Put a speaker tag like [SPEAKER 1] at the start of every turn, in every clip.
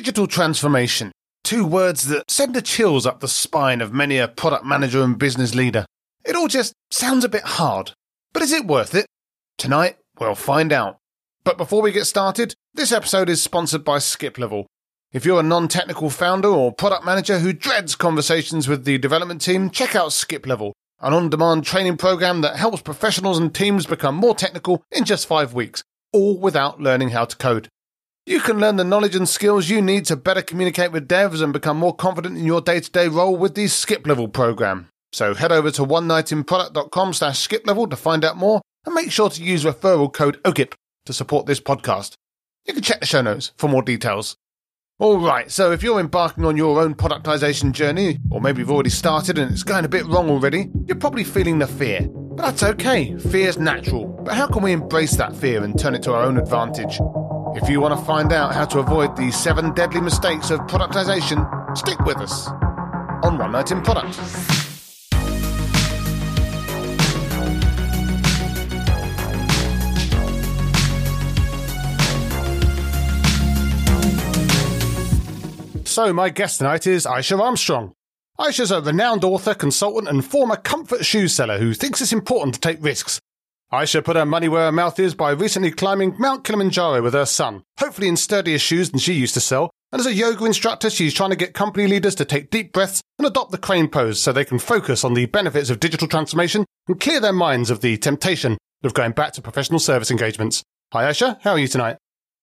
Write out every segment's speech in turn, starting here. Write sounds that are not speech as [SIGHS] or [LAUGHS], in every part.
[SPEAKER 1] digital transformation. Two words that send the chills up the spine of many a product manager and business leader. It all just sounds a bit hard. But is it worth it? Tonight, we'll find out. But before we get started, this episode is sponsored by Skiplevel. If you're a non technical founder or product manager who dreads conversations with the development team, check out Skiplevel, an on demand training program that helps professionals and teams become more technical in just five weeks, all without learning how to code. You can learn the knowledge and skills you need to better communicate with devs and become more confident in your day to day role with the Skiplevel program. So head over to one nightinproduct.com slash skip level to find out more and make sure to use referral code OKIP to support this podcast. You can check the show notes for more details. Alright, so if you're embarking on your own productization journey, or maybe you've already started and it's going a bit wrong already, you're probably feeling the fear. But that's okay, fear's natural. But how can we embrace that fear and turn it to our own advantage? If you want to find out how to avoid the seven deadly mistakes of productization, stick with us on One Night in Product. So, my guest tonight is Eisha Armstrong. Aisha's a renowned author, consultant, and former comfort shoe seller who thinks it's important to take risks. Eisha put her money where her mouth is by recently climbing Mount Kilimanjaro with her son, hopefully in sturdier shoes than she used to sell. And as a yoga instructor, she's trying to get company leaders to take deep breaths and adopt the crane pose so they can focus on the benefits of digital transformation and clear their minds of the temptation of going back to professional service engagements. Hi, Eisha. How are you tonight?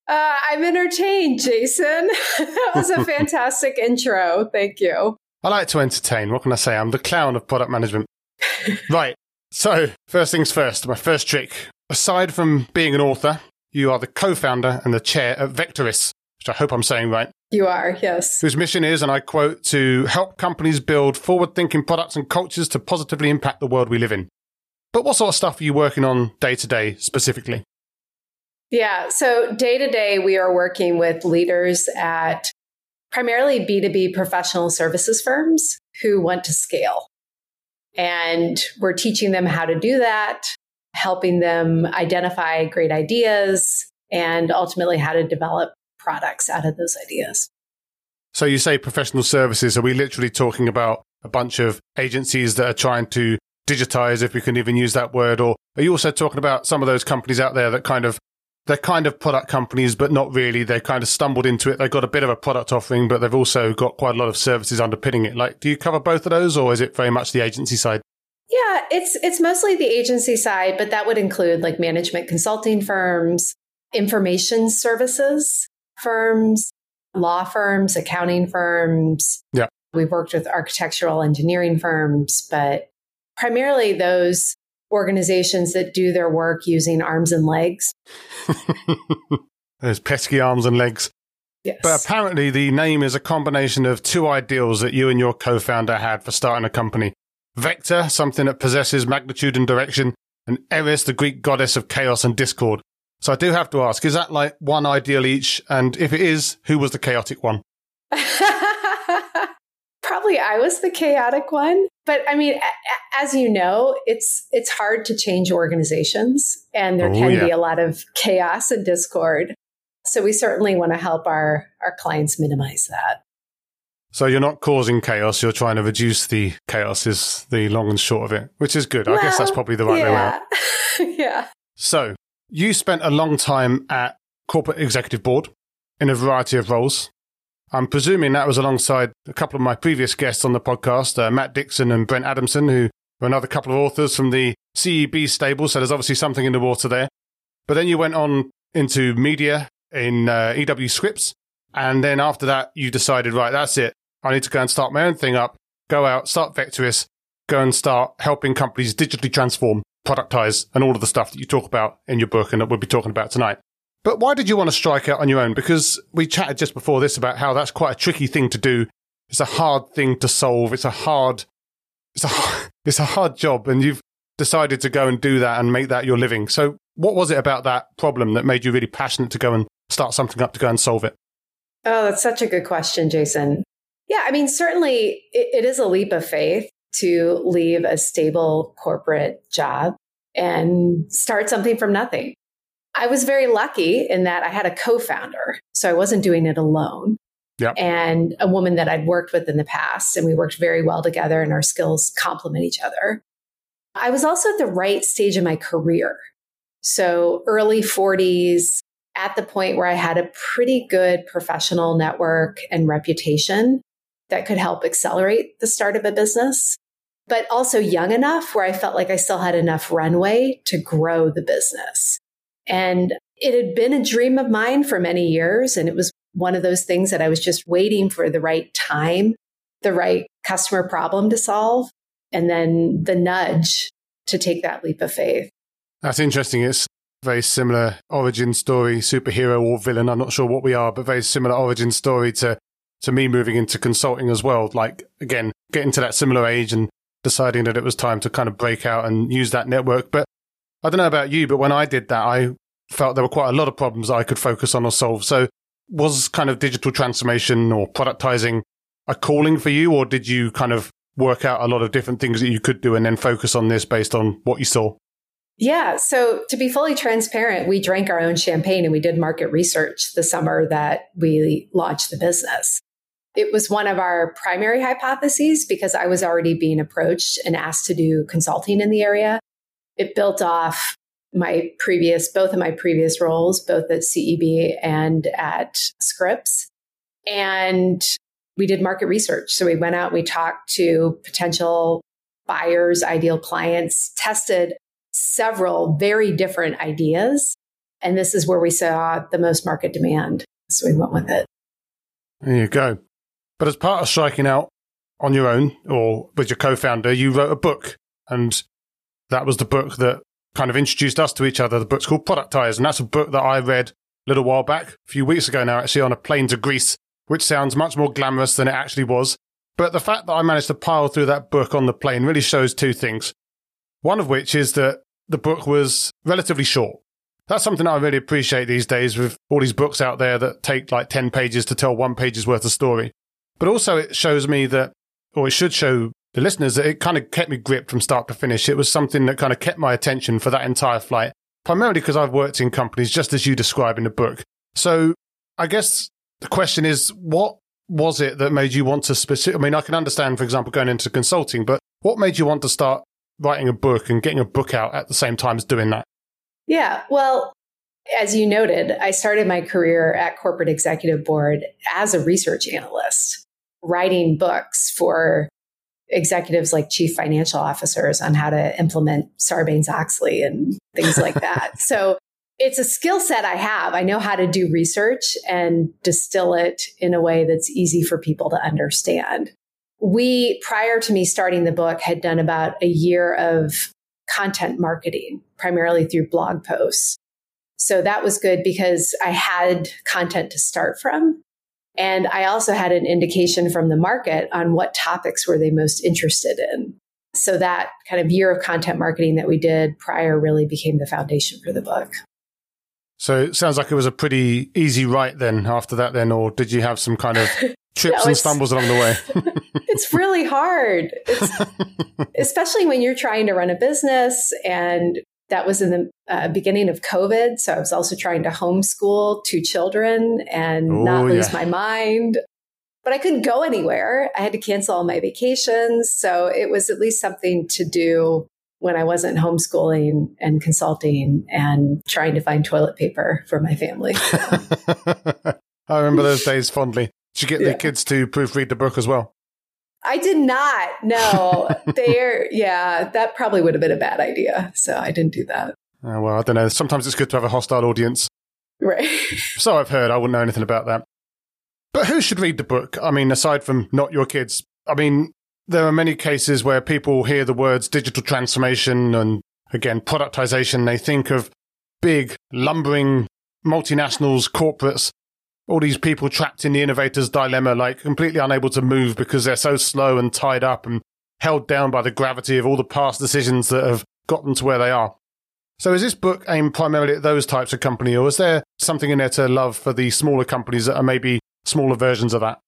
[SPEAKER 2] Uh, I'm entertained, Jason. [LAUGHS] that was a [LAUGHS] fantastic intro. Thank you.
[SPEAKER 1] I like to entertain. What can I say? I'm the clown of product management. [LAUGHS] right. So, first things first, my first trick. Aside from being an author, you are the co founder and the chair at Vecteris, which I hope I'm saying right.
[SPEAKER 2] You are, yes.
[SPEAKER 1] Whose mission is, and I quote, to help companies build forward thinking products and cultures to positively impact the world we live in. But what sort of stuff are you working on day to day specifically?
[SPEAKER 2] Yeah, so day to day, we are working with leaders at primarily B2B professional services firms who want to scale. And we're teaching them how to do that, helping them identify great ideas, and ultimately how to develop products out of those ideas.
[SPEAKER 1] So you say professional services. Are we literally talking about a bunch of agencies that are trying to digitize, if we can even use that word? Or are you also talking about some of those companies out there that kind of they're kind of product companies, but not really. They kind of stumbled into it. They've got a bit of a product offering, but they've also got quite a lot of services underpinning it. Like, do you cover both of those or is it very much the agency side?
[SPEAKER 2] Yeah, it's it's mostly the agency side, but that would include like management consulting firms, information services firms, law firms, accounting firms.
[SPEAKER 1] Yeah.
[SPEAKER 2] We've worked with architectural engineering firms, but primarily those organizations that do their work using arms and legs. [LAUGHS]
[SPEAKER 1] Those pesky arms and legs.
[SPEAKER 2] Yes.
[SPEAKER 1] But apparently, the name is a combination of two ideals that you and your co founder had for starting a company Vector, something that possesses magnitude and direction, and Eris, the Greek goddess of chaos and discord. So I do have to ask, is that like one ideal each? And if it is, who was the chaotic one? [LAUGHS]
[SPEAKER 2] Probably I was the chaotic one. But I mean, as you know, it's it's hard to change organizations and there oh, can yeah. be a lot of chaos and discord. So we certainly want to help our our clients minimize that.
[SPEAKER 1] So you're not causing chaos, you're trying to reduce the chaos is the long and short of it, which is good. Well, I guess that's probably the right
[SPEAKER 2] yeah.
[SPEAKER 1] way around. [LAUGHS]
[SPEAKER 2] yeah.
[SPEAKER 1] So you spent a long time at corporate executive board in a variety of roles. I'm presuming that was alongside a couple of my previous guests on the podcast, uh, Matt Dixon and Brent Adamson, who are another couple of authors from the CEB stable. So there's obviously something in the water there. But then you went on into media in uh, EW Scripps. And then after that, you decided, right, that's it. I need to go and start my own thing up, go out, start Vecteris, go and start helping companies digitally transform, productize, and all of the stuff that you talk about in your book and that we'll be talking about tonight. But why did you want to strike out on your own? Because we chatted just before this about how that's quite a tricky thing to do. It's a hard thing to solve. It's a hard, it's a, [LAUGHS] it's a hard job. And you've decided to go and do that and make that your living. So what was it about that problem that made you really passionate to go and start something up to go and solve it?
[SPEAKER 2] Oh, that's such a good question, Jason. Yeah, I mean, certainly it, it is a leap of faith to leave a stable corporate job and start something from nothing. I was very lucky in that I had a co founder. So I wasn't doing it alone.
[SPEAKER 1] Yep.
[SPEAKER 2] and a woman that I'd worked with in the past. And we worked very well together and our skills complement each other. I was also at the right stage of my career. So early 40s, at the point where I had a pretty good professional network and reputation that could help accelerate the start of a business, but also young enough where I felt like I still had enough runway to grow the business. And it had been a dream of mine for many years. And it was one of those things that I was just waiting for the right time, the right customer problem to solve, and then the nudge to take that leap of faith.
[SPEAKER 1] That's interesting. It's very similar origin story, superhero or villain. I'm not sure what we are, but very similar origin story to to me moving into consulting as well. Like again, getting to that similar age and deciding that it was time to kind of break out and use that network. But I don't know about you, but when I did that, I felt there were quite a lot of problems I could focus on or solve. So was kind of digital transformation or productizing a calling for you, or did you kind of work out a lot of different things that you could do and then focus on this based on what you saw?
[SPEAKER 2] Yeah. So to be fully transparent, we drank our own champagne and we did market research the summer that we launched the business. It was one of our primary hypotheses because I was already being approached and asked to do consulting in the area. It built off my previous, both of my previous roles, both at CEB and at Scripps. And we did market research. So we went out, we talked to potential buyers, ideal clients, tested several very different ideas. And this is where we saw the most market demand. So we went with it.
[SPEAKER 1] There you go. But as part of striking out on your own or with your co founder, you wrote a book. And that was the book that kind of introduced us to each other. The book's called Productize, and that's a book that I read a little while back, a few weeks ago now, actually on a plane to Greece, which sounds much more glamorous than it actually was. But the fact that I managed to pile through that book on the plane really shows two things. One of which is that the book was relatively short. That's something I really appreciate these days with all these books out there that take like 10 pages to tell one page's worth of story. But also it shows me that, or it should show the listeners, it kind of kept me gripped from start to finish. It was something that kind of kept my attention for that entire flight, primarily because I've worked in companies just as you describe in the book. So I guess the question is, what was it that made you want to specific? I mean, I can understand, for example, going into consulting, but what made you want to start writing a book and getting a book out at the same time as doing that?
[SPEAKER 2] Yeah, well, as you noted, I started my career at Corporate Executive Board as a research analyst, writing books for executives like chief financial officers on how to implement Sarbanes Oxley and things like that. [LAUGHS] so it's a skill set I have. I know how to do research and distill it in a way that's easy for people to understand. We, prior to me starting the book, had done about a year of content marketing, primarily through blog posts. So that was good because I had content to start from. And I also had an indication from the market on what topics were they most interested in. So that kind of year of content marketing that we did prior really became the foundation for the book.
[SPEAKER 1] So it sounds like it was a pretty easy write then after that then, or did you have some kind of [LAUGHS] trips no, and stumbles along the way? [LAUGHS]
[SPEAKER 2] it's really hard. It's, [LAUGHS] especially when you're trying to run a business and that was in the uh, beginning of COVID. So I was also trying to homeschool two children and Ooh, not lose yeah. my mind. But I couldn't go anywhere. I had to cancel all my vacations. So it was at least something to do when I wasn't homeschooling and consulting and trying to find toilet paper for my family. [LAUGHS]
[SPEAKER 1] I remember those days fondly. Did you get yeah. the kids to proofread the book as well?
[SPEAKER 2] I did not. No, [LAUGHS] they're, yeah, that probably would have been a bad idea. So I didn't do that.
[SPEAKER 1] Oh, well, I don't know. Sometimes it's good to have a hostile audience.
[SPEAKER 2] Right. [LAUGHS]
[SPEAKER 1] so I've heard. I wouldn't know anything about that. But who should read the book? I mean, aside from not your kids, I mean, there are many cases where people hear the words digital transformation and again, productization. They think of big, lumbering multinationals, corporates all these people trapped in the innovator's dilemma, like completely unable to move because they're so slow and tied up and held down by the gravity of all the past decisions that have gotten to where they are. So is this book aimed primarily at those types of company, or is there something in there to love for the smaller companies that are maybe smaller versions of that?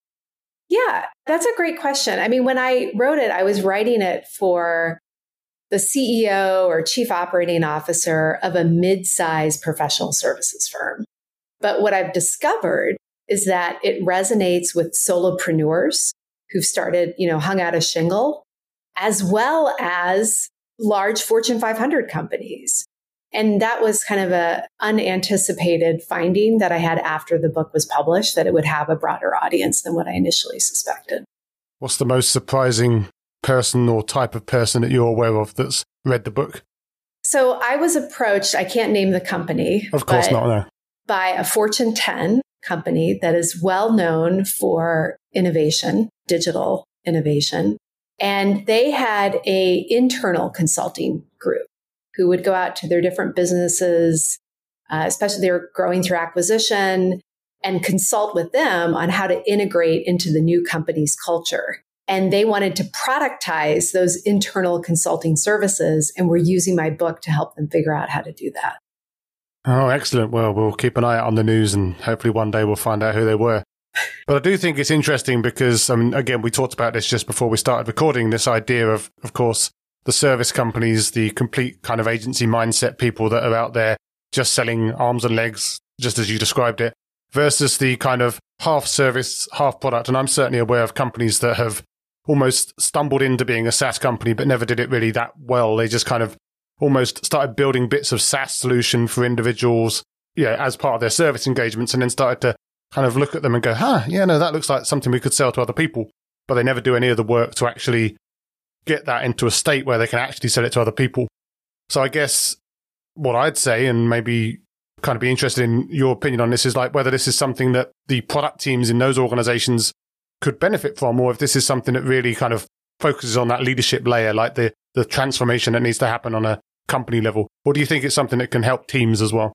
[SPEAKER 2] Yeah, that's a great question. I mean, when I wrote it, I was writing it for the CEO or chief operating officer of a mid-sized professional services firm. But what I've discovered is that it resonates with solopreneurs who've started, you know, hung out a shingle, as well as large Fortune 500 companies. And that was kind of a unanticipated finding that I had after the book was published that it would have a broader audience than what I initially suspected.
[SPEAKER 1] What's the most surprising person or type of person that you're aware of that's read the book?
[SPEAKER 2] So I was approached, I can't name the company.
[SPEAKER 1] Of course not, no.
[SPEAKER 2] By a Fortune 10 company that is well known for innovation, digital innovation. And they had a internal consulting group who would go out to their different businesses, uh, especially they were growing through acquisition and consult with them on how to integrate into the new company's culture. And they wanted to productize those internal consulting services and were using my book to help them figure out how to do that.
[SPEAKER 1] Oh, excellent. Well, we'll keep an eye out on the news and hopefully one day we'll find out who they were. But I do think it's interesting because, I mean, again, we talked about this just before we started recording this idea of, of course, the service companies, the complete kind of agency mindset people that are out there just selling arms and legs, just as you described it, versus the kind of half service, half product. And I'm certainly aware of companies that have almost stumbled into being a SaaS company, but never did it really that well. They just kind of almost started building bits of SaaS solution for individuals, yeah, as part of their service engagements, and then started to kind of look at them and go, huh, yeah, no, that looks like something we could sell to other people. But they never do any of the work to actually get that into a state where they can actually sell it to other people. So I guess what I'd say, and maybe kind of be interested in your opinion on this, is like whether this is something that the product teams in those organizations could benefit from, or if this is something that really kind of focuses on that leadership layer, like the, the transformation that needs to happen on a company level. Or do you think it's something that can help teams as well?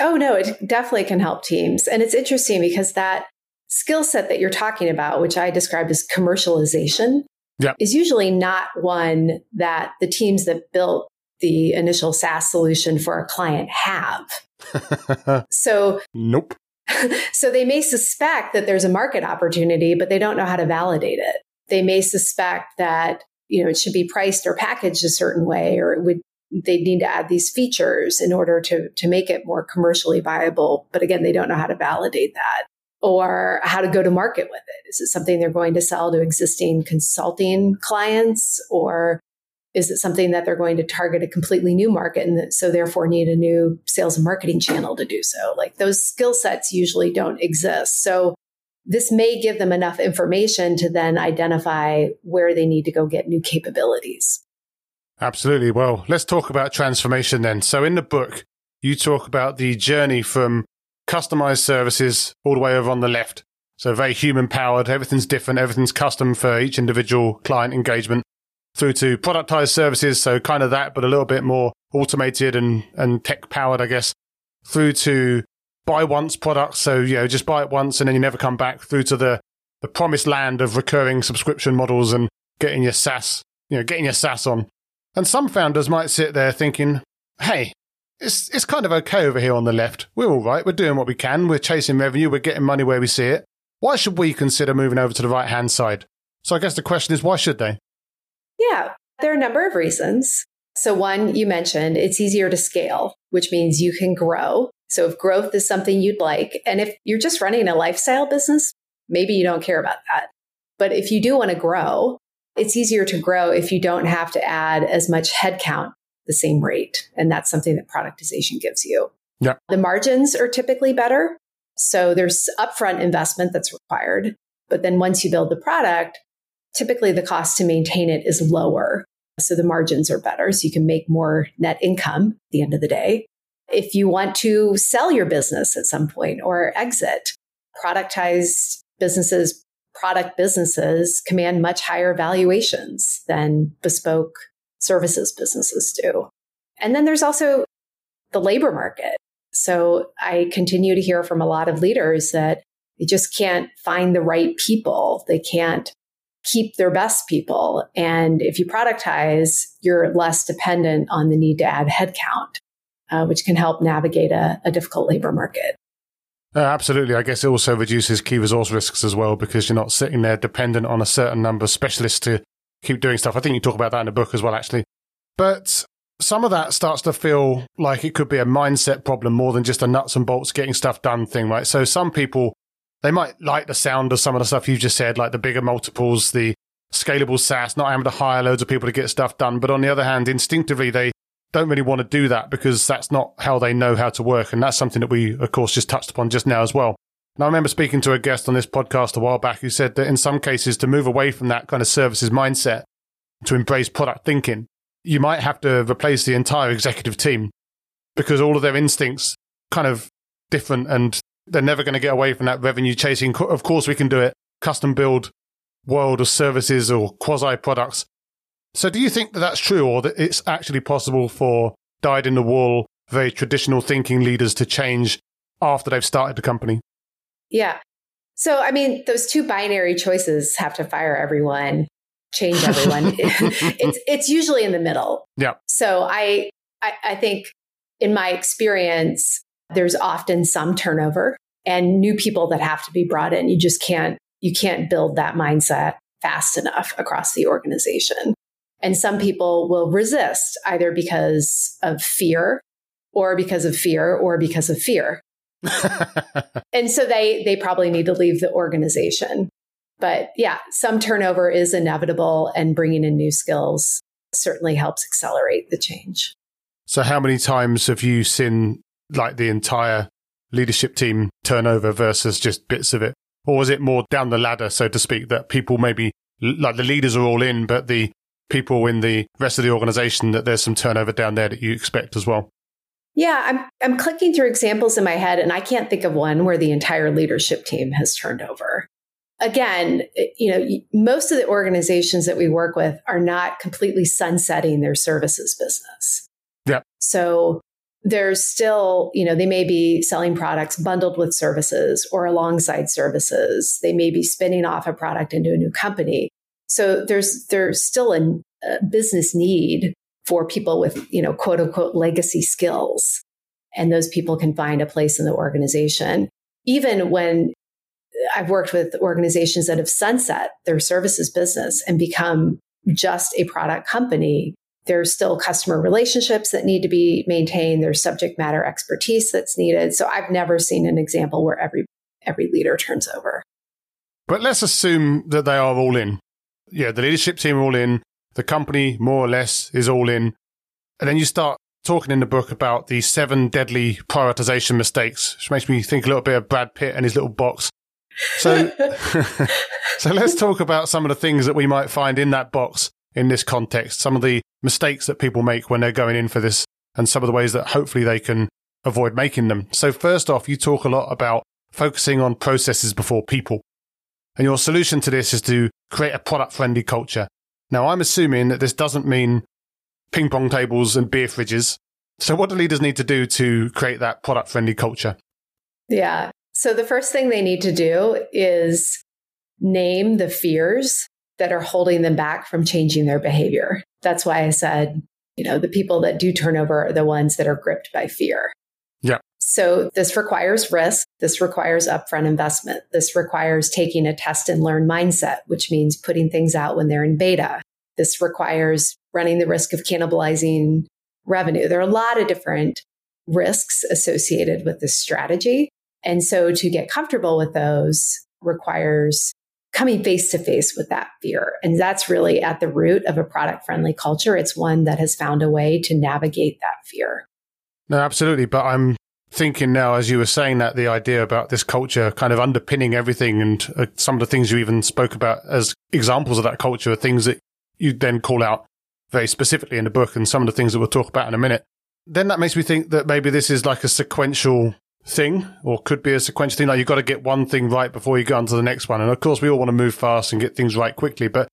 [SPEAKER 2] Oh, no, it definitely can help teams. And it's interesting because that skill set that you're talking about, which I described as commercialization,
[SPEAKER 1] yeah.
[SPEAKER 2] is usually not one that the teams that built the initial SaaS solution for a client have. [LAUGHS] so,
[SPEAKER 1] nope. [LAUGHS]
[SPEAKER 2] so they may suspect that there's a market opportunity, but they don't know how to validate it. They may suspect that you know it should be priced or packaged a certain way, or it would they need to add these features in order to to make it more commercially viable. But again, they don't know how to validate that or how to go to market with it. Is it something they're going to sell to existing consulting clients or is it something that they're going to target a completely new market and so therefore need a new sales and marketing channel to do so? Like those skill sets usually don't exist. So this may give them enough information to then identify where they need to go get new capabilities.
[SPEAKER 1] Absolutely. Well, let's talk about transformation then. So in the book, you talk about the journey from customized services all the way over on the left. So very human powered. Everything's different. Everything's custom for each individual client engagement through to productized services. So kind of that, but a little bit more automated and, and tech powered, I guess, through to buy once products. So, you know, just buy it once and then you never come back through to the, the promised land of recurring subscription models and getting your SaaS, you know, getting your SaaS on. And some founders might sit there thinking, Hey, it's, it's kind of okay over here on the left. We're all right. We're doing what we can. We're chasing revenue. We're getting money where we see it. Why should we consider moving over to the right hand side? So I guess the question is, why should they?
[SPEAKER 2] Yeah, there are a number of reasons. So, one, you mentioned it's easier to scale, which means you can grow. So, if growth is something you'd like, and if you're just running a lifestyle business, maybe you don't care about that. But if you do want to grow, it's easier to grow if you don't have to add as much headcount the same rate. And that's something that productization gives you.
[SPEAKER 1] Yeah.
[SPEAKER 2] The margins are typically better. So there's upfront investment that's required. But then once you build the product, typically the cost to maintain it is lower. So the margins are better. So you can make more net income at the end of the day. If you want to sell your business at some point or exit, productized businesses, product businesses command much higher valuations than bespoke services businesses do. And then there's also the labor market. So I continue to hear from a lot of leaders that they just can't find the right people. They can't keep their best people. And if you productize, you're less dependent on the need to add headcount, uh, which can help navigate a, a difficult labor market.
[SPEAKER 1] Uh, absolutely. I guess it also reduces key resource risks as well because you're not sitting there dependent on a certain number of specialists to keep doing stuff. I think you talk about that in the book as well, actually. But some of that starts to feel like it could be a mindset problem more than just a nuts and bolts getting stuff done thing, right? So some people they might like the sound of some of the stuff you've just said, like the bigger multiples, the scalable SaaS, not having to hire loads of people to get stuff done. But on the other hand, instinctively, they don't really want to do that because that's not how they know how to work. And that's something that we, of course, just touched upon just now as well. I remember speaking to a guest on this podcast a while back who said that in some cases, to move away from that kind of services mindset to embrace product thinking, you might have to replace the entire executive team because all of their instincts kind of different and they're never going to get away from that revenue chasing. Of course, we can do it custom build world of services or quasi products. So, do you think that that's true, or that it's actually possible for dyed in the wool, very traditional thinking leaders to change after they've started the company?
[SPEAKER 2] Yeah. So, I mean, those two binary choices have to fire everyone, change everyone. [LAUGHS] [LAUGHS] it's it's usually in the middle.
[SPEAKER 1] Yeah.
[SPEAKER 2] So, I, I I think in my experience, there's often some turnover and new people that have to be brought in. You just can't you can't build that mindset fast enough across the organization. And some people will resist either because of fear or because of fear or because of fear. [LAUGHS] and so they they probably need to leave the organization. But yeah, some turnover is inevitable and bringing in new skills certainly helps accelerate the change.
[SPEAKER 1] So how many times have you seen like the entire leadership team turnover versus just bits of it? Or was it more down the ladder, so to speak, that people maybe like the leaders are all in, but the people in the rest of the organization that there's some turnover down there that you expect as well?
[SPEAKER 2] Yeah, I'm I'm clicking through examples in my head and I can't think of one where the entire leadership team has turned over. Again, you know, most of the organizations that we work with are not completely sunsetting their services business.
[SPEAKER 1] Yeah.
[SPEAKER 2] So there's still, you know, they may be selling products bundled with services or alongside services. They may be spinning off a product into a new company. So there's there's still a, a business need for people with, you know, quote unquote legacy skills. And those people can find a place in the organization. Even when I've worked with organizations that have sunset their services business and become just a product company, there's still customer relationships that need to be maintained. There's subject matter expertise that's needed. So I've never seen an example where every every leader turns over.
[SPEAKER 1] But let's assume that they are all in. Yeah, the leadership team are all in. The company, more or less, is all in. And then you start talking in the book about the seven deadly productization mistakes, which makes me think a little bit of Brad Pitt and his little box. So, [LAUGHS] so let's talk about some of the things that we might find in that box in this context, some of the mistakes that people make when they're going in for this, and some of the ways that hopefully they can avoid making them. So, first off, you talk a lot about focusing on processes before people. And your solution to this is to create a product friendly culture. Now, I'm assuming that this doesn't mean ping pong tables and beer fridges. So, what do leaders need to do to create that product friendly culture?
[SPEAKER 2] Yeah. So, the first thing they need to do is name the fears that are holding them back from changing their behavior. That's why I said, you know, the people that do turnover are the ones that are gripped by fear.
[SPEAKER 1] Yeah.
[SPEAKER 2] So this requires risk. This requires upfront investment. This requires taking a test and learn mindset, which means putting things out when they're in beta. This requires running the risk of cannibalizing revenue. There are a lot of different risks associated with this strategy. And so to get comfortable with those requires coming face to face with that fear. And that's really at the root of a product friendly culture. It's one that has found a way to navigate that fear.
[SPEAKER 1] No, absolutely. But I'm thinking now, as you were saying that, the idea about this culture kind of underpinning everything and uh, some of the things you even spoke about as examples of that culture are things that you then call out very specifically in the book and some of the things that we'll talk about in a minute. Then that makes me think that maybe this is like a sequential thing or could be a sequential thing. Like you've got to get one thing right before you go on to the next one. And of course, we all want to move fast and get things right quickly. But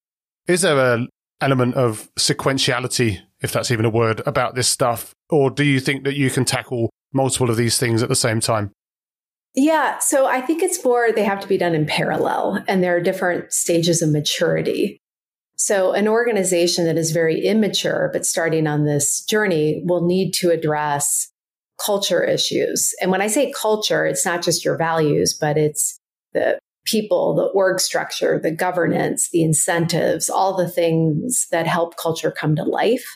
[SPEAKER 1] is there an element of sequentiality, if that's even a word, about this stuff? Or do you think that you can tackle multiple of these things at the same time?
[SPEAKER 2] Yeah. So I think it's more they have to be done in parallel and there are different stages of maturity. So an organization that is very immature, but starting on this journey will need to address culture issues. And when I say culture, it's not just your values, but it's the people, the org structure, the governance, the incentives, all the things that help culture come to life.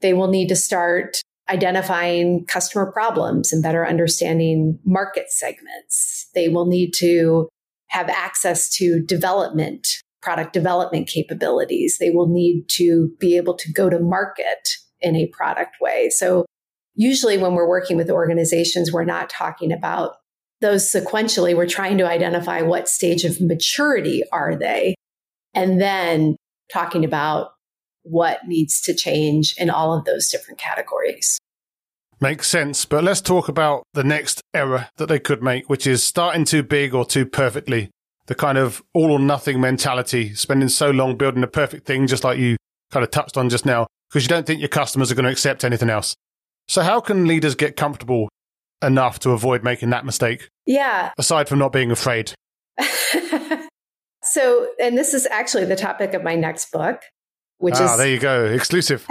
[SPEAKER 2] They will need to start identifying customer problems and better understanding market segments. They will need to have access to development, product development capabilities. They will need to be able to go to market in a product way. So usually when we're working with organizations, we're not talking about those sequentially. We're trying to identify what stage of maturity are they and then talking about what needs to change in all of those different categories.
[SPEAKER 1] Makes sense. But let's talk about the next error that they could make, which is starting too big or too perfectly. The kind of all or nothing mentality, spending so long building a perfect thing, just like you kind of touched on just now, because you don't think your customers are going to accept anything else. So, how can leaders get comfortable enough to avoid making that mistake?
[SPEAKER 2] Yeah.
[SPEAKER 1] Aside from not being afraid. [LAUGHS]
[SPEAKER 2] so, and this is actually the topic of my next book, which
[SPEAKER 1] ah,
[SPEAKER 2] is.
[SPEAKER 1] there you go. Exclusive.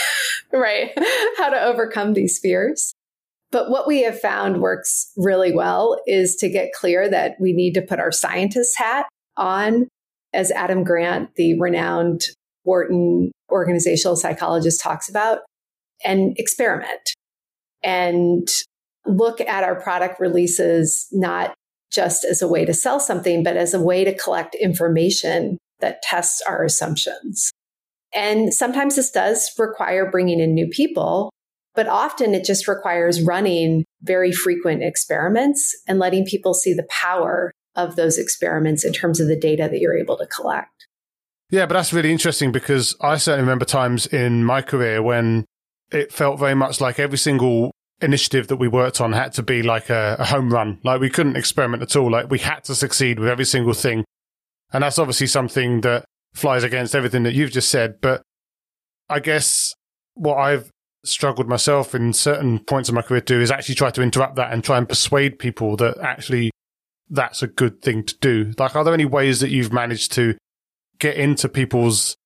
[SPEAKER 1] [LAUGHS]
[SPEAKER 2] right. How to overcome these fears. But what we have found works really well is to get clear that we need to put our scientist hat on, as Adam Grant, the renowned Wharton organizational psychologist, talks about, and experiment and look at our product releases not just as a way to sell something, but as a way to collect information that tests our assumptions. And sometimes this does require bringing in new people, but often it just requires running very frequent experiments and letting people see the power of those experiments in terms of the data that you're able to collect.
[SPEAKER 1] Yeah, but that's really interesting because I certainly remember times in my career when it felt very much like every single initiative that we worked on had to be like a, a, home run. Like we couldn't experiment at all. Like we had to succeed with every single thing. And that's obviously something that flies against everything that you've just said. But I guess what I've struggled myself in certain points of my career to do is actually try to interrupt that and try and persuade people that actually that's a good thing to do. Like, are there any ways that you've managed to get into people's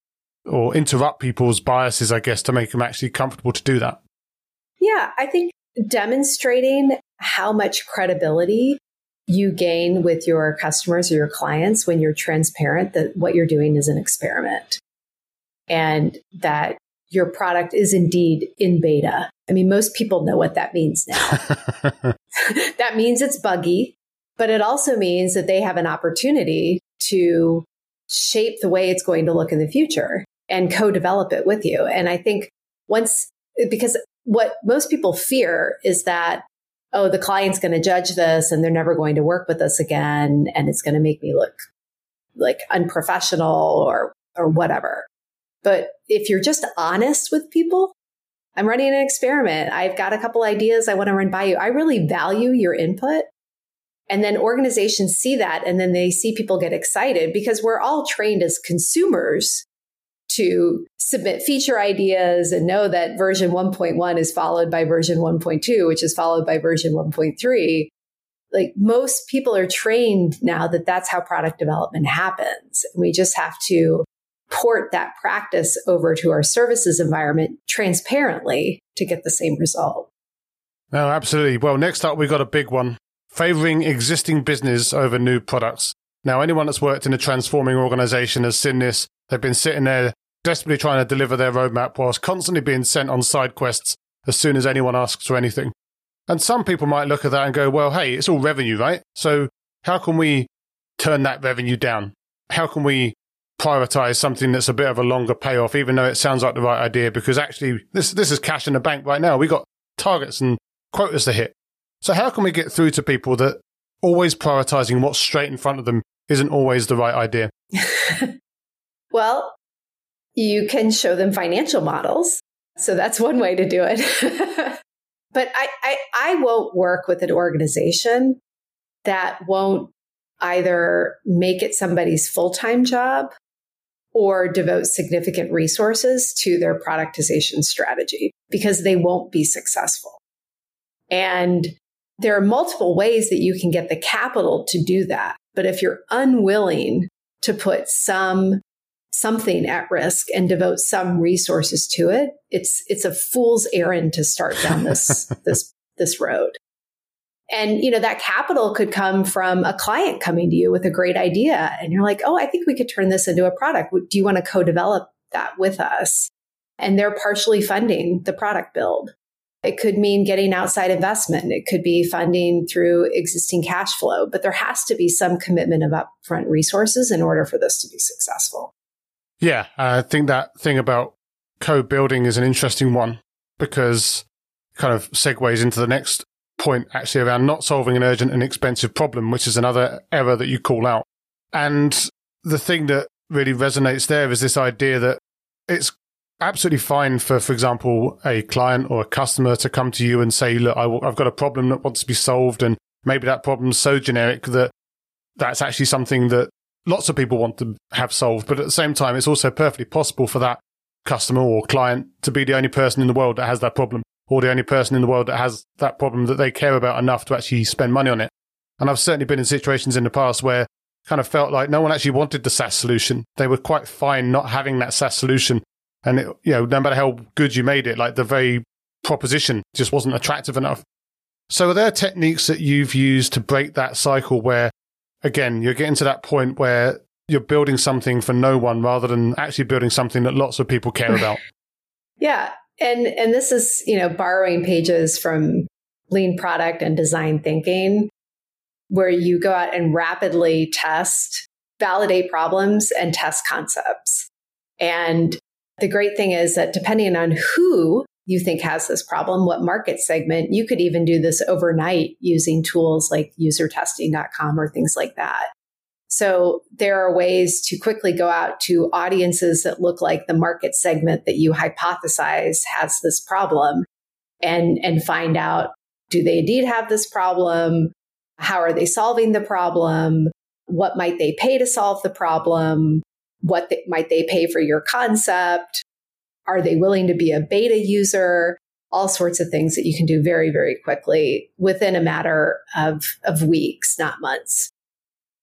[SPEAKER 1] or interrupt people's biases, I guess, to make them actually comfortable to do that?
[SPEAKER 2] Yeah, I think demonstrating how much credibility you gain with your customers or your clients when you're transparent that what you're doing is an experiment and that your product is indeed in beta. I mean, most people know what that means now. [LAUGHS] [LAUGHS] that means it's buggy, but it also means that they have an opportunity to shape the way it's going to look in the future and co develop it with you. And I think once, because what most people fear is that oh, the client's going to judge this and they're never going to work with us again. And it's going to make me look like unprofessional or, or whatever. But if you're just honest with people, I'm running an experiment. I've got a couple ideas I want to run by you. I really value your input. And then organizations see that and then they see people get excited because we're all trained as consumers to submit feature ideas and know that version 1.1 is followed by version 1.2, which is followed by version 1.3. Like most people are trained now that that's how product development happens. We just have to port that practice over to our services environment transparently to get the same result.
[SPEAKER 1] No, absolutely. Well, next up, we've got a big one favoring existing business over new products. Now, anyone that's worked in a transforming organization has seen this. They've been sitting there desperately trying to deliver their roadmap whilst constantly being sent on side quests as soon as anyone asks for anything. And some people might look at that and go, well, hey, it's all revenue, right? So how can we turn that revenue down? How can we prioritize something that's a bit of a longer payoff, even though it sounds like the right idea? Because actually, this, this is cash in the bank right now. We got targets and quotas to hit. So how can we get through to people that always prioritizing what's straight in front of them isn't always the right idea? [LAUGHS]
[SPEAKER 2] well, you can show them financial models. So that's one way to do it. [LAUGHS] but I, I, I won't work with an organization that won't either make it somebody's full time job or devote significant resources to their productization strategy because they won't be successful. And there are multiple ways that you can get the capital to do that. But if you're unwilling to put some something at risk and devote some resources to it, it's it's a fool's errand to start down this [LAUGHS] this this road. And you know that capital could come from a client coming to you with a great idea and you're like, "Oh, I think we could turn this into a product. Do you want to co-develop that with us?" And they're partially funding the product build. It could mean getting outside investment. It could be funding through existing cash flow, but there has to be some commitment of upfront resources in order for this to be successful.
[SPEAKER 1] Yeah, I think that thing about code building is an interesting one because kind of segues into the next point actually around not solving an urgent and expensive problem, which is another error that you call out. And the thing that really resonates there is this idea that it's absolutely fine for, for example, a client or a customer to come to you and say, look, i w- I've got a problem that wants to be solved. And maybe that problem's so generic that that's actually something that lots of people want to have solved. But at the same time, it's also perfectly possible for that customer or client to be the only person in the world that has that problem or the only person in the world that has that problem that they care about enough to actually spend money on it. And I've certainly been in situations in the past where kind of felt like no one actually wanted the SaaS solution. They were quite fine not having that SaaS solution. And it, you know, no matter how good you made it, like the very proposition just wasn't attractive enough. So are there techniques that you've used to break that cycle where again, you're getting to that point where you're building something for no one rather than actually building something that lots of people care about? [LAUGHS]
[SPEAKER 2] yeah. And and this is, you know, borrowing pages from lean product and design thinking where you go out and rapidly test, validate problems, and test concepts. And the great thing is that depending on who you think has this problem, what market segment, you could even do this overnight using tools like usertesting.com or things like that. So there are ways to quickly go out to audiences that look like the market segment that you hypothesize has this problem and, and find out do they indeed have this problem? How are they solving the problem? What might they pay to solve the problem? What might they pay for your concept? Are they willing to be a beta user? All sorts of things that you can do very, very quickly within a matter of, of weeks, not months.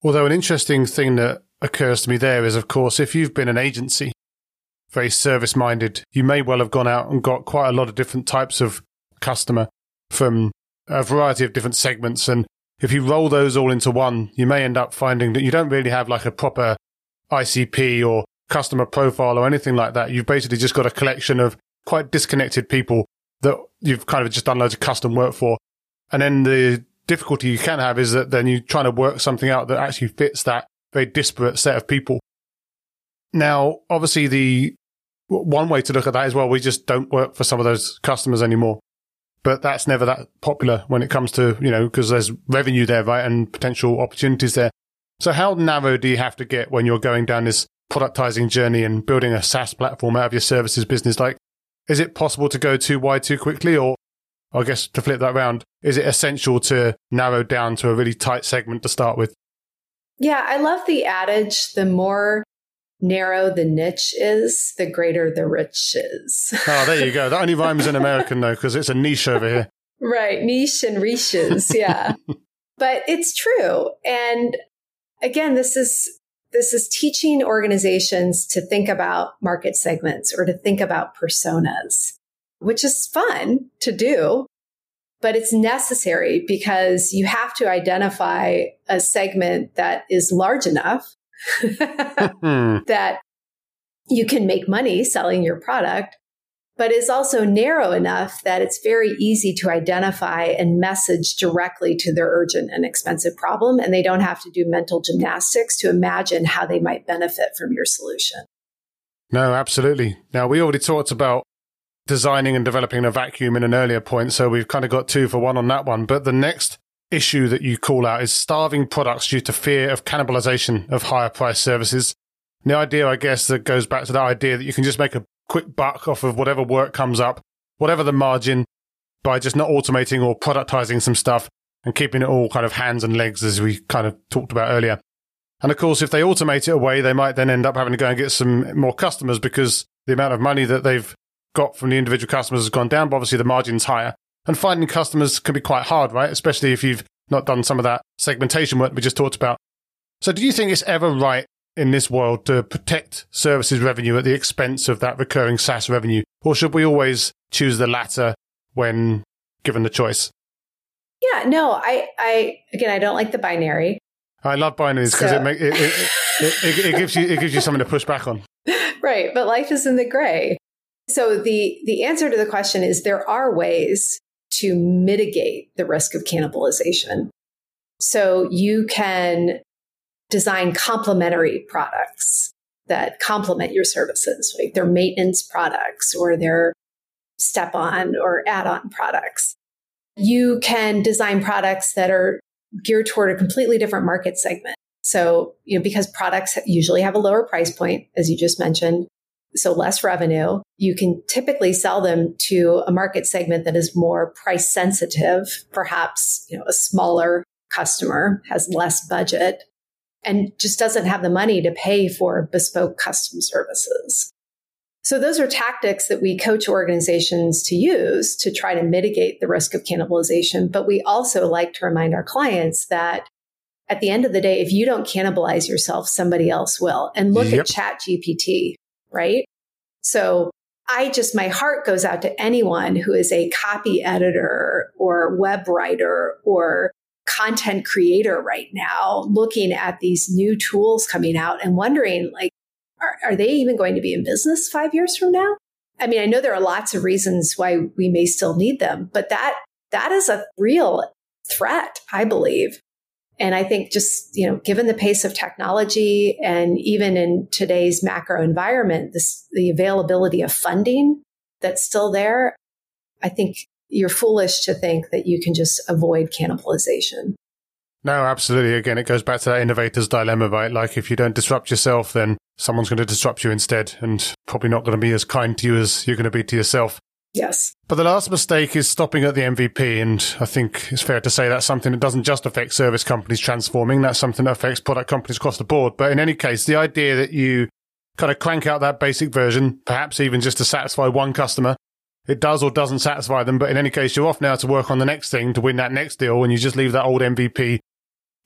[SPEAKER 1] Although an interesting thing that occurs to me there is, of course, if you've been an agency, very service minded, you may well have gone out and got quite a lot of different types of customer from a variety of different segments. And if you roll those all into one, you may end up finding that you don't really have like a proper ICP or customer profile or anything like that. You've basically just got a collection of quite disconnected people that you've kind of just done loads of custom work for. And then the difficulty you can have is that then you're trying to work something out that actually fits that very disparate set of people. Now, obviously the one way to look at that is well, we just don't work for some of those customers anymore but that's never that popular when it comes to, you know, because there's revenue there, right? And potential opportunities there. So how narrow do you have to get when you're going down this productizing journey and building a SaaS platform out of your services business? Like, is it possible to go too wide too quickly? Or I guess to flip that around, is it essential to narrow down to a really tight segment to start with?
[SPEAKER 2] Yeah, I love the adage the more narrow the niche is, the greater the rich is.
[SPEAKER 1] oh, there you go. That only rhymes in American though, because it's a niche over here. [LAUGHS]
[SPEAKER 2] Right, niche and riches, yeah. [LAUGHS] but it's true. And again, this is this is teaching organizations to think about market segments or to think about personas, which is fun to do, but it's necessary because you have to identify a segment that is large enough [LAUGHS] Hmm. that you can make money selling your product, but is also narrow enough that it's very easy to identify and message directly to their urgent and expensive problem. And they don't have to do mental gymnastics to imagine how they might benefit from your solution.
[SPEAKER 1] No, absolutely. Now, we already talked about designing and developing a vacuum in an earlier point. So we've kind of got two for one on that one. But the next issue that you call out is starving products due to fear of cannibalization of higher price services. The idea, I guess, that goes back to that idea that you can just make a quick buck off of whatever work comes up, whatever the margin, by just not automating or productizing some stuff and keeping it all kind of hands and legs, as we kind of talked about earlier. And of course, if they automate it away, they might then end up having to go and get some more customers because the amount of money that they've got from the individual customers has gone down, but obviously the margin's higher. And finding customers can be quite hard, right? Especially if you've not done some of that segmentation work we just talked about. So do you think it's ever right in this world to protect services revenue at the expense of that recurring SaaS revenue? Or should we always choose the latter when given the choice?
[SPEAKER 2] Yeah, no, I, I, again, I don't like the binary.
[SPEAKER 1] I love binaries because so. it, it, it, it, it gives you, it gives you something to push back on. [LAUGHS]
[SPEAKER 2] Right. But life is in the gray. So the, the answer to the question is there are ways to mitigate the risk of cannibalization. So you can design complementary products that complement your services, like their maintenance products or their step on or add on products. You can design products that are geared toward a completely different market segment. So, you know, because products usually have a lower price point, as you just mentioned, so less revenue, you can typically sell them to a market segment that is more price sensitive, perhaps, you know, a smaller customer has less budget and just doesn't have the money to pay for bespoke custom services. So those are tactics that we coach organizations to use to try to mitigate the risk of cannibalization. But we also like to remind our clients that at the end of the day, if you don't cannibalize yourself, somebody else will. And look yep. at Chat GPT, right? So I just, my heart goes out to anyone who is a copy editor or web writer or content creator right now looking at these new tools coming out and wondering like are, are, they even going to be in business five years from now? I mean i know there are lots of reasons why we may still need them but that that is a real threat i believe. And i think just you know given the pace of technology and even in today's macro environment this the availability of funding that's still there i think you're foolish to think that you can just avoid cannibalization.
[SPEAKER 1] No, absolutely. Again, it goes back to that innovator's dilemma, right? Like if you don't disrupt yourself, then someone's going to disrupt you instead and probably not going to be as kind to you as you're going to be to yourself.
[SPEAKER 2] Yes.
[SPEAKER 1] But the last mistake is stopping at the MVP. And I think it's fair to say that's something that doesn't just affect service companies transforming. That's something that affects product companies across the board. But in any case, the idea that you kind of crank out that basic version, perhaps even just to satisfy one customer, it does or doesn't satisfy them. But in any case, you're off now to work on the next thing to win that next deal, and you just leave that old MVP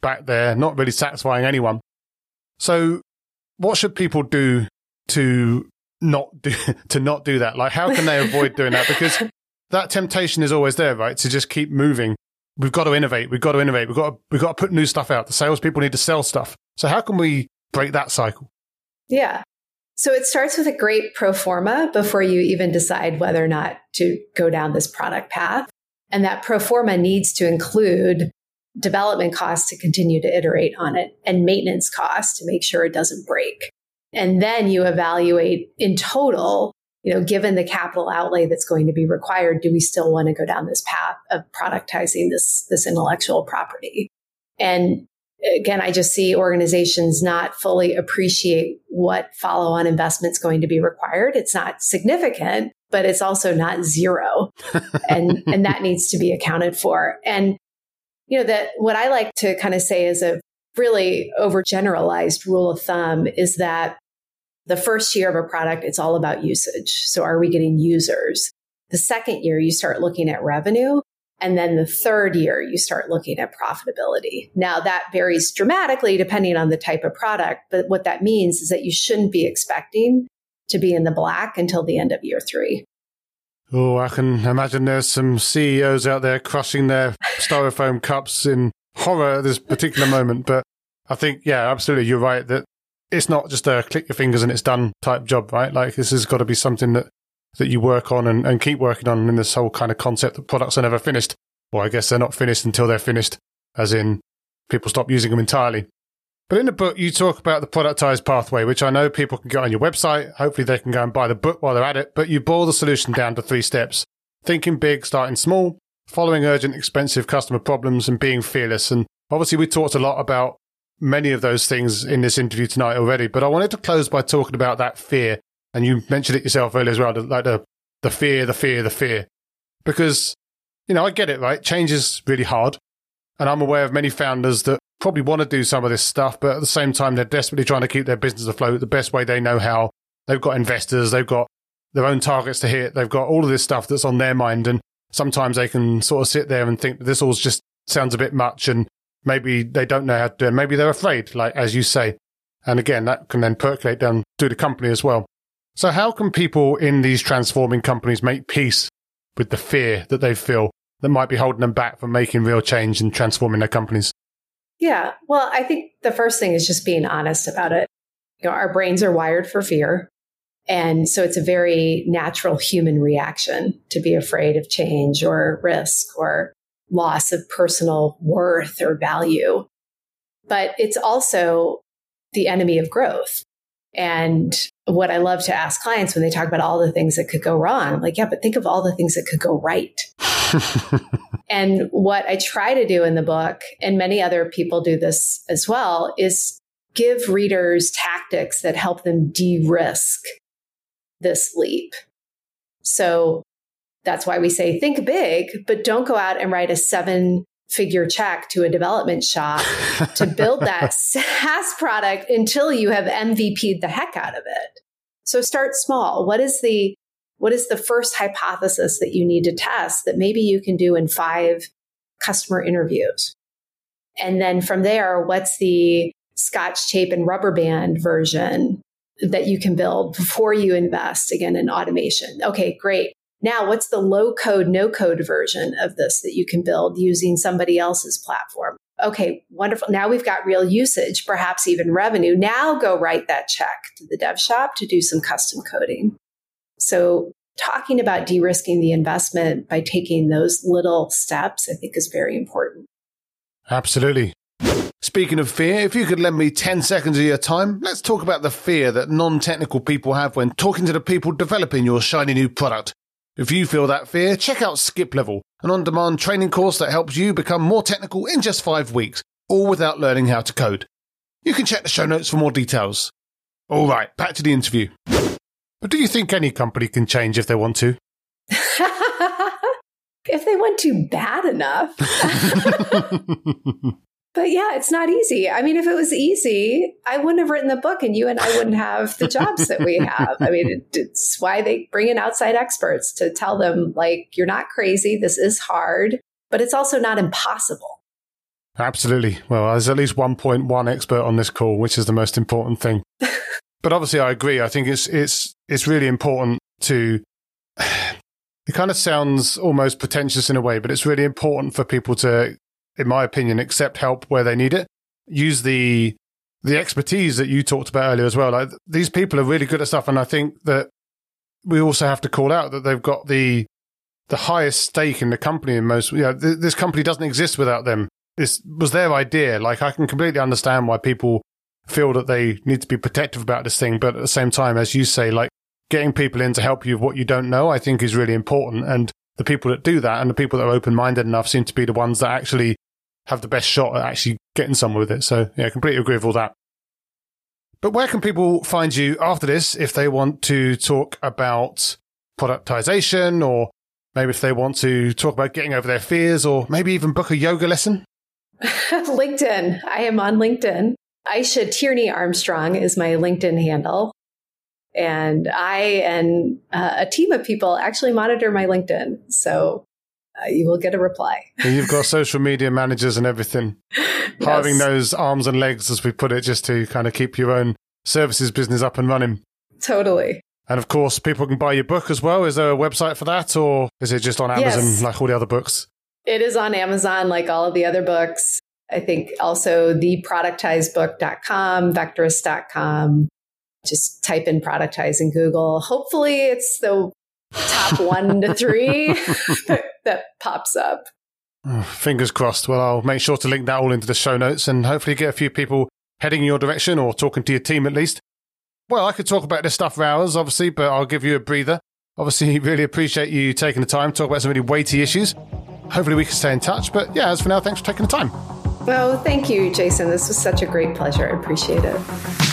[SPEAKER 1] back there, not really satisfying anyone. So, what should people do to not do [LAUGHS] to not do that? Like, how can they avoid doing that? Because that temptation is always there, right? To just keep moving. We've got to innovate. We've got to innovate. We've got to, we've got to put new stuff out. The salespeople need to sell stuff. So, how can we break that cycle?
[SPEAKER 2] Yeah. So it starts with a great pro forma before you even decide whether or not to go down this product path. And that pro forma needs to include development costs to continue to iterate on it and maintenance costs to make sure it doesn't break. And then you evaluate in total, you know, given the capital outlay that's going to be required, do we still want to go down this path of productizing this, this intellectual property? And again, I just see organizations not fully appreciate what follow on investment is going to be required. It's not significant, but it's also not zero. [LAUGHS] and, and that needs to be accounted for. And, you know, that what I like to kind of say is a really overgeneralized rule of thumb is that the first year of a product, it's all about usage. So are we getting users? The second year, you start looking at revenue. And then the third year, you start looking at profitability. Now, that varies dramatically depending on the type of product. But what that means is that you shouldn't be expecting to be in the black until the end of year three.
[SPEAKER 1] Oh, I can imagine there's some CEOs out there crushing their styrofoam cups in horror at this particular moment. But I think, yeah, absolutely. You're right that it's not just a click your fingers and it's done type job, right? Like this has got to be something that that you work on and, and keep working on in this whole kind of concept that products are never finished. Well, I guess they're not finished until they're finished, as in people stop using them entirely. But in the book, you talk about the productized pathway, which I know people can get on your website. Hopefully, they can go and buy the book while they're at it. But you boil the solution down to three steps thinking big, starting small, following urgent, expensive customer problems, and being fearless. And obviously, we talked a lot about many of those things in this interview tonight already. But I wanted to close by talking about that fear and you mentioned it yourself earlier as well, like the the fear, the fear, the fear, because you know I get it, right? Change is really hard, and I'm aware of many founders that probably want to do some of this stuff, but at the same time they're desperately trying to keep their business afloat the best way they know how. They've got investors, they've got their own targets to hit, they've got all of this stuff that's on their mind, and sometimes they can sort of sit there and think this all just sounds a bit much, and maybe they don't know how to do it. Maybe they're afraid, like as you say. And again, that can then percolate down through the company as well. So, how can people in these transforming companies make peace with the fear that they feel that might be holding them back from making real change and transforming their companies?
[SPEAKER 2] Yeah, well, I think the first thing is just being honest about it. You know, our brains are wired for fear. And so it's a very natural human reaction to be afraid of change or risk or loss of personal worth or value. But it's also the enemy of growth. And what I love to ask clients when they talk about all the things that could go wrong, I'm like, yeah, but think of all the things that could go right. [LAUGHS] and what I try to do in the book, and many other people do this as well, is give readers tactics that help them de risk this leap. So that's why we say think big, but don't go out and write a seven figure check to a development shop to build [LAUGHS] that SaaS product until you have MVP'd the heck out of it. So start small. What is the what is the first hypothesis that you need to test that maybe you can do in five customer interviews? And then from there, what's the scotch tape and rubber band version that you can build before you invest again in automation? Okay, great. Now, what's the low code, no code version of this that you can build using somebody else's platform? Okay, wonderful. Now we've got real usage, perhaps even revenue. Now go write that check to the dev shop to do some custom coding. So, talking about de risking the investment by taking those little steps, I think is very important.
[SPEAKER 1] Absolutely. Speaking of fear, if you could lend me 10 seconds of your time, let's talk about the fear that non technical people have when talking to the people developing your shiny new product. If you feel that fear, check out Skiplevel, an on demand training course that helps you become more technical in just five weeks, all without learning how to code. You can check the show notes for more details. All right, back to the interview. But do you think any company can change if they want to? [LAUGHS]
[SPEAKER 2] if they want to bad enough. [LAUGHS] [LAUGHS] But yeah, it's not easy. I mean, if it was easy, I wouldn't have written the book and you and I wouldn't have the jobs that we have. I mean, it, it's why they bring in outside experts to tell them, like, you're not crazy. This is hard, but it's also not impossible.
[SPEAKER 1] Absolutely. Well, there's at least 1.1 expert on this call, which is the most important thing. [LAUGHS] but obviously, I agree. I think it's, it's, it's really important to, [SIGHS] it kind of sounds almost pretentious in a way, but it's really important for people to in my opinion, accept help where they need it. Use the the expertise that you talked about earlier as well. Like these people are really good at stuff, and I think that we also have to call out that they've got the the highest stake in the company. In most, you know, th- this company doesn't exist without them. This was their idea. Like I can completely understand why people feel that they need to be protective about this thing, but at the same time, as you say, like getting people in to help you with what you don't know, I think is really important. And the people that do that and the people that are open minded enough seem to be the ones that actually have the best shot at actually getting somewhere with it. So yeah, completely agree with all that. But where can people find you after this if they want to talk about productization or maybe if they want to talk about getting over their fears or maybe even book a yoga lesson? [LAUGHS]
[SPEAKER 2] LinkedIn. I am on LinkedIn. Eisha Tierney Armstrong is my LinkedIn handle. And I and uh, a team of people actually monitor my LinkedIn. So uh, you will get a reply.
[SPEAKER 1] you've got social media managers and everything, [LAUGHS] yes. hiring those arms and legs, as we put it, just to kind of keep your own services business up and running.
[SPEAKER 2] Totally.
[SPEAKER 1] And of course, people can buy your book as well. Is there a website for that, or is it just on Amazon yes. like all the other books?
[SPEAKER 2] It is on Amazon like all of the other books. I think also theproductizebook.com, vecteris.com. Just type in productize in Google. Hopefully, it's the top one to three [LAUGHS] that pops up.
[SPEAKER 1] Oh, fingers crossed. Well, I'll make sure to link that all into the show notes and hopefully get a few people heading in your direction or talking to your team at least. Well, I could talk about this stuff for hours, obviously, but I'll give you a breather. Obviously, [LAUGHS] really appreciate you taking the time to talk about some really weighty issues. Hopefully, we can stay in touch. But yeah, as for now, thanks for taking the time.
[SPEAKER 2] Well, thank you, Jason. This was such a great pleasure. I appreciate it.